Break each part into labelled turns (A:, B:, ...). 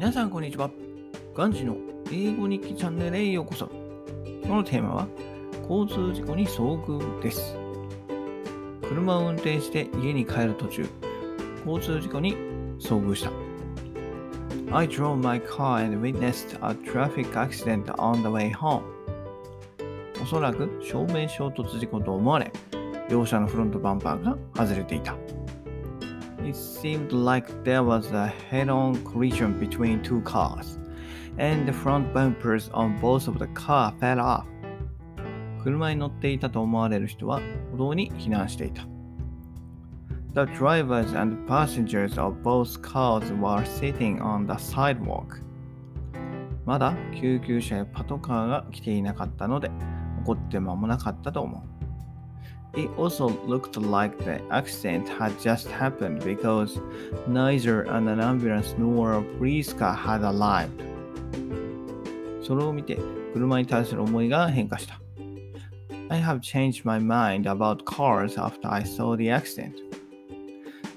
A: 皆さんこんにちは。ガンジの英語日記チャンネルへようこそ。今日のテーマは交通事故に遭遇です。車を運転して家に帰る途中、交通事故に遭遇した。I drove my car and witnessed a traffic accident on the way home. おそらく正面衝突事故と思われ、両車のフロントバンパーが外れていた。It seemed like there was a head-on collision between two cars, and the front bumpers on both of the car fell off. 車に乗っていたと思われる人は歩道に避難していた。The drivers and passengers of both cars were sitting on the sidewalk. まだ救急車やパトカーが来ていなかったので、起こって間もなかったと思う。It also looked like the accident had just happened because neither an ambulance nor a police car had arrived. それを見て車に対する思いが変化した。I have changed my mind about cars after I saw the accident.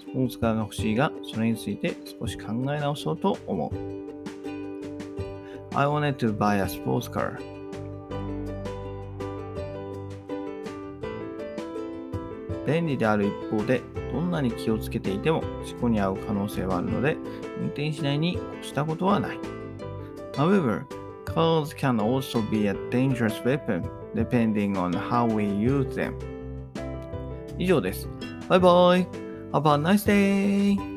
A: スポーツカーが欲しいが、それについて少し考え直そうと思う。I wanted to buy a sports car. 便利である一方で、どんなに気をつけていても事故に遭う可能性はあるので、運転しないに越したことはない。However, cars can also be a dangerous weapon depending on how we use them. 以上です。バイバイ !Have a nice day!